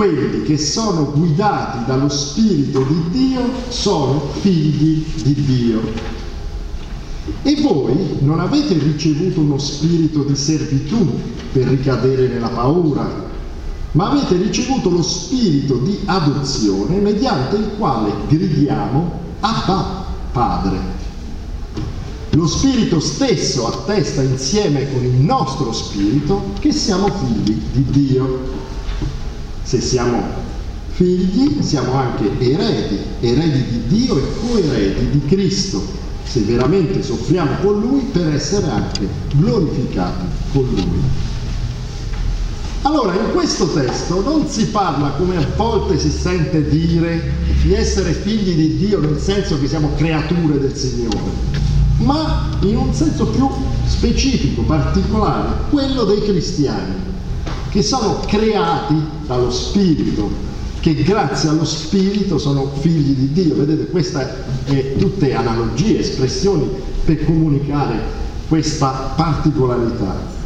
quelli che sono guidati dallo Spirito di Dio sono figli di Dio. E voi non avete ricevuto uno spirito di servitù per ricadere nella paura, ma avete ricevuto lo spirito di adozione mediante il quale gridiamo Abba Padre. Lo spirito stesso attesta insieme con il nostro spirito che siamo figli di Dio. Se siamo figli siamo anche eredi, eredi di Dio e coeredi di Cristo, se veramente soffriamo con Lui per essere anche glorificati con Lui. Allora, in questo testo non si parla, come a volte si sente dire, di essere figli di Dio nel senso che siamo creature del Signore, ma in un senso più specifico, particolare, quello dei cristiani, che sono creati dallo Spirito, che grazie allo Spirito sono figli di Dio. Vedete, queste sono tutte analogie, espressioni per comunicare questa particolarità.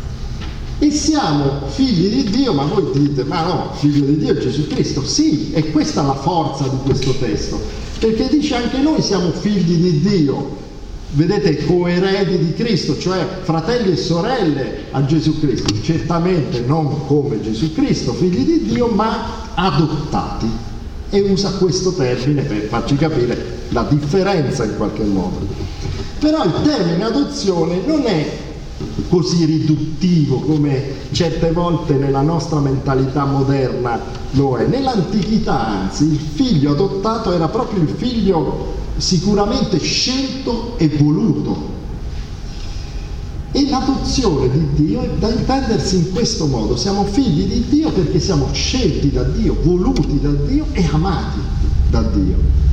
E siamo figli di Dio, ma voi dite, ma no, figlio di Dio è Gesù Cristo. Sì, e questa è la forza di questo testo, perché dice anche noi siamo figli di Dio, vedete, coeredi di Cristo, cioè fratelli e sorelle a Gesù Cristo, certamente non come Gesù Cristo, figli di Dio, ma adottati. E usa questo termine per farci capire la differenza in qualche modo. Però il termine adozione non è così riduttivo come certe volte nella nostra mentalità moderna lo è. Nell'antichità, anzi, il figlio adottato era proprio il figlio sicuramente scelto e voluto. E l'adozione di Dio è da intendersi in questo modo. Siamo figli di Dio perché siamo scelti da Dio, voluti da Dio e amati da Dio.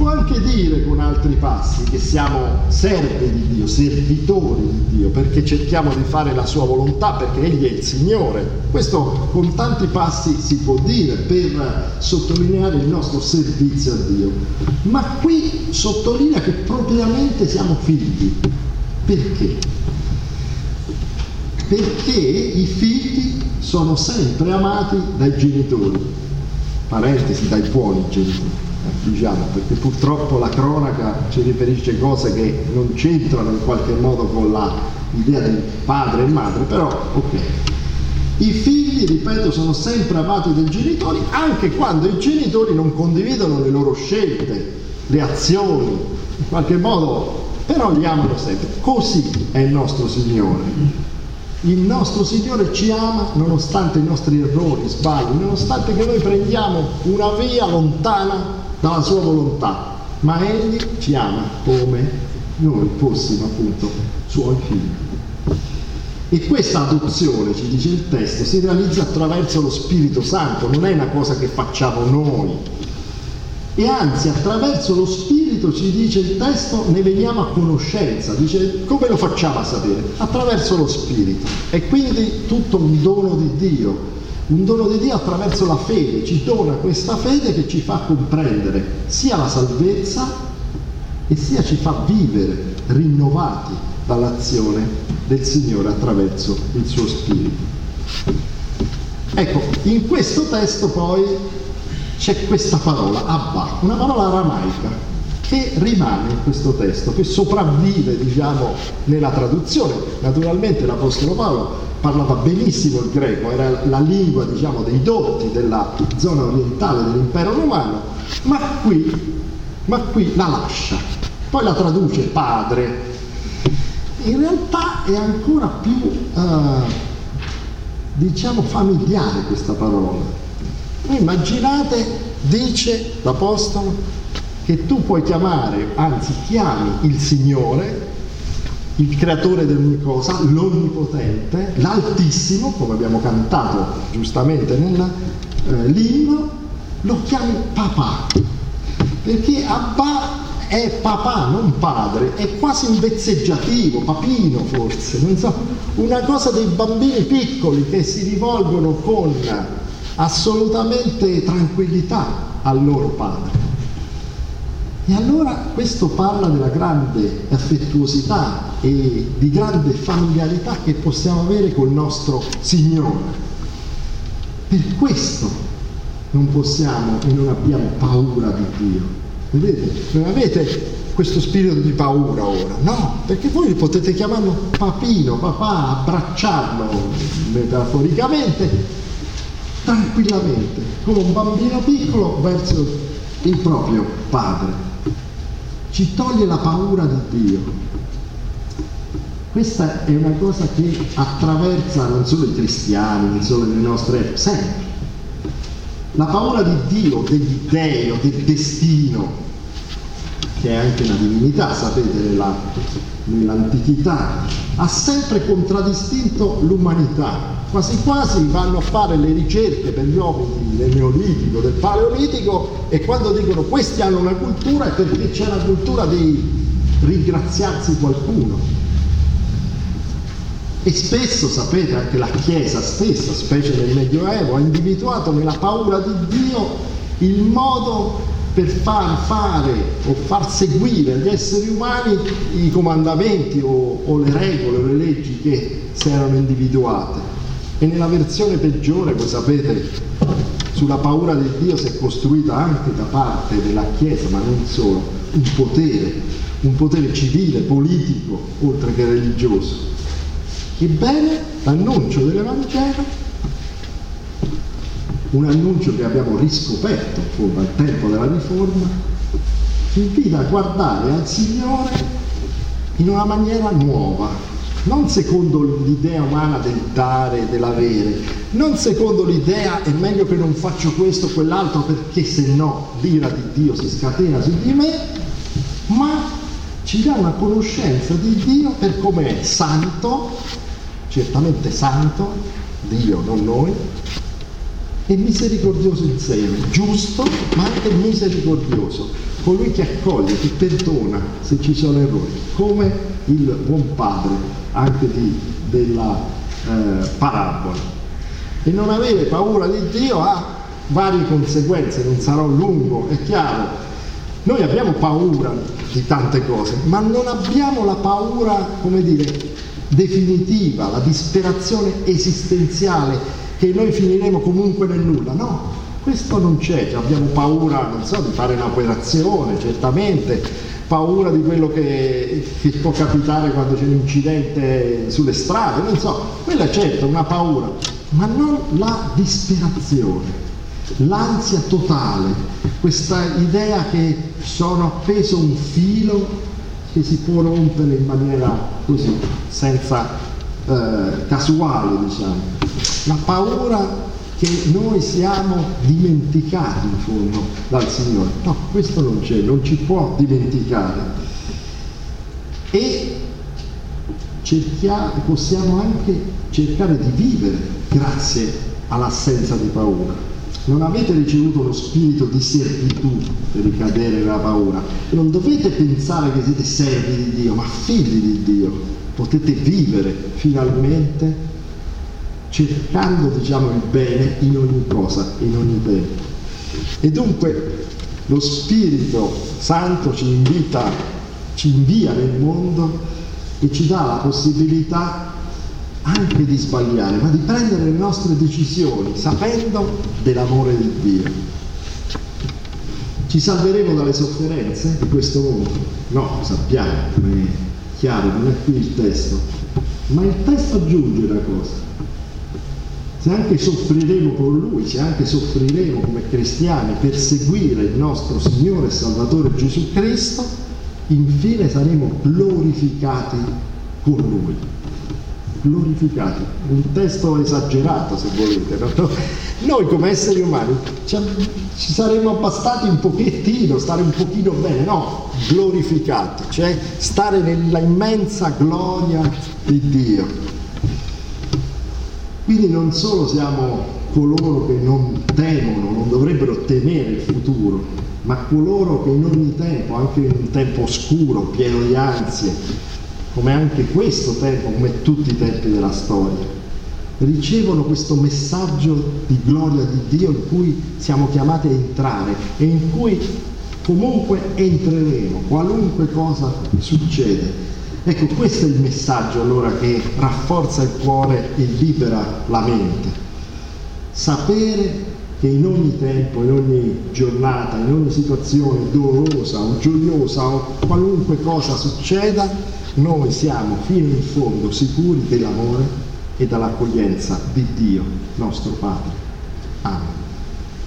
Può anche dire con altri passi che siamo servi di Dio, servitori di Dio, perché cerchiamo di fare la sua volontà, perché Egli è il Signore. Questo con tanti passi si può dire per sottolineare il nostro servizio a Dio. Ma qui sottolinea che propriamente siamo figli. Perché? Perché i figli sono sempre amati dai genitori, parentesi, dai buoni genitori diciamo, perché purtroppo la cronaca ci riferisce cose che non c'entrano in qualche modo con l'idea di padre e madre, però ok. I figli, ripeto, sono sempre amati dai genitori, anche quando i genitori non condividono le loro scelte, le azioni, in qualche modo, però li amano sempre. Così è il nostro Signore. Il nostro Signore ci ama nonostante i nostri errori, sbagli, nonostante che noi prendiamo una via lontana dalla sua volontà, ma egli ci ama come noi fossimo appunto suoi figli. E questa adozione, ci dice il testo, si realizza attraverso lo Spirito Santo, non è una cosa che facciamo noi. E anzi, attraverso lo Spirito, ci dice il testo, ne veniamo a conoscenza. Dice, come lo facciamo a sapere? Attraverso lo Spirito. E quindi tutto un dono di Dio un dono di Dio attraverso la fede, ci dona questa fede che ci fa comprendere sia la salvezza e sia ci fa vivere rinnovati dall'azione del Signore attraverso il suo Spirito. Ecco, in questo testo poi c'è questa parola, Abba, una parola aramaica che rimane in questo testo, che sopravvive diciamo nella traduzione. Naturalmente l'Apostolo Paolo parlava benissimo il greco, era la lingua diciamo, dei dotti della zona orientale dell'impero romano, ma qui, ma qui la lascia, poi la traduce padre. In realtà è ancora più uh, diciamo familiare questa parola. Immaginate, dice l'Apostolo, che tu puoi chiamare, anzi chiami il Signore il creatore di ogni cosa, l'onnipotente, l'altissimo, come abbiamo cantato giustamente nell'inno, eh, lo chiami papà, perché Abba è papà, non padre, è quasi un vezzeggiativo, papino forse, non so, una cosa dei bambini piccoli che si rivolgono con assolutamente tranquillità al loro padre. E allora questo parla della grande affettuosità e di grande familiarità che possiamo avere col nostro Signore. Per questo non possiamo e non abbiamo paura di Dio. Vedete? Non avete questo spirito di paura ora, no, perché voi potete chiamarlo papino, papà, abbracciarlo metaforicamente, tranquillamente, come un bambino piccolo verso il proprio padre. Ci toglie la paura di Dio. Questa è una cosa che attraversa non solo i cristiani, non solo le nostre, sempre. La paura di Dio, degli dei del destino, che è anche una divinità, sapete, nella, nell'antichità, ha sempre contraddistinto l'umanità. Quasi quasi vanno a fare le ricerche per gli uomini del Neolitico, del Paleolitico e quando dicono questi hanno una cultura è perché c'è la cultura di ringraziarsi qualcuno. E spesso, sapete, anche la Chiesa stessa, specie nel Medioevo, ha individuato nella paura di Dio il modo per far fare o far seguire agli esseri umani i comandamenti o, o le regole o le leggi che si erano individuate. E nella versione peggiore, voi sapete, sulla paura di Dio si è costruita anche da parte della Chiesa, ma non solo, un potere, un potere civile, politico, oltre che religioso. Ebbene, l'annuncio dell'Evangelo un annuncio che abbiamo riscoperto al tempo della riforma, ci invita a guardare al Signore in una maniera nuova, non secondo l'idea umana del dare, dell'avere, non secondo l'idea è meglio che non faccio questo o quell'altro perché se no l'ira di Dio si scatena su di me, ma ci dà una conoscenza di Dio per come è santo, certamente santo, Dio, non noi, e misericordioso insieme, giusto ma anche misericordioso, colui che accoglie, che perdona se ci sono errori, come il buon padre anche di, della eh, parabola. E non avere paura di Dio ha varie conseguenze, non sarò lungo, è chiaro. Noi abbiamo paura di tante cose, ma non abbiamo la paura, come dire, definitiva, la disperazione esistenziale che noi finiremo comunque nel nulla. No, questo non c'è, abbiamo paura, non so, di fare un'operazione, certamente, paura di quello che, che, può capitare quando c'è un incidente sulle strade, non so, quella è certo una paura, ma non la disperazione, l'ansia totale, questa idea che sono appeso un filo che si può rompere in maniera così, senza eh, casuale, diciamo la paura che noi siamo dimenticati in fondo dal Signore. No, questo non c'è, non ci può dimenticare. E cerchiamo, possiamo anche cercare di vivere grazie all'assenza di paura. Non avete ricevuto lo spirito di servitù per ricadere nella paura. Non dovete pensare che siete servi di Dio, ma figli di Dio. Potete vivere finalmente cercando diciamo, il bene in ogni cosa, in ogni tempo. E dunque lo Spirito Santo ci invita, ci invia nel mondo e ci dà la possibilità anche di sbagliare, ma di prendere le nostre decisioni sapendo dell'amore di Dio. Ci salveremo dalle sofferenze di questo mondo? No, sappiamo, è chiaro, non è qui il testo, ma il testo aggiunge una cosa se anche soffriremo con Lui, se anche soffriremo come cristiani per seguire il nostro Signore e Salvatore Gesù Cristo, infine saremo glorificati con Lui. Glorificati, un testo esagerato se volete. No? Noi come esseri umani ci, saremmo bastati un pochettino, stare un pochino bene, no, glorificati, cioè stare nella immensa gloria di Dio. Quindi non solo siamo coloro che non temono, non dovrebbero temere il futuro, ma coloro che in ogni tempo, anche in un tempo oscuro, pieno di ansie, come anche questo tempo, come tutti i tempi della storia, ricevono questo messaggio di gloria di Dio in cui siamo chiamati a entrare e in cui comunque entreremo, qualunque cosa succede. Ecco, questo è il messaggio allora che rafforza il cuore e libera la mente. sapere che in ogni tempo, in ogni giornata, in ogni situazione dolorosa o gioiosa o qualunque cosa succeda, noi siamo fino in fondo sicuri dell'amore e dell'accoglienza di Dio, nostro Padre. Amen.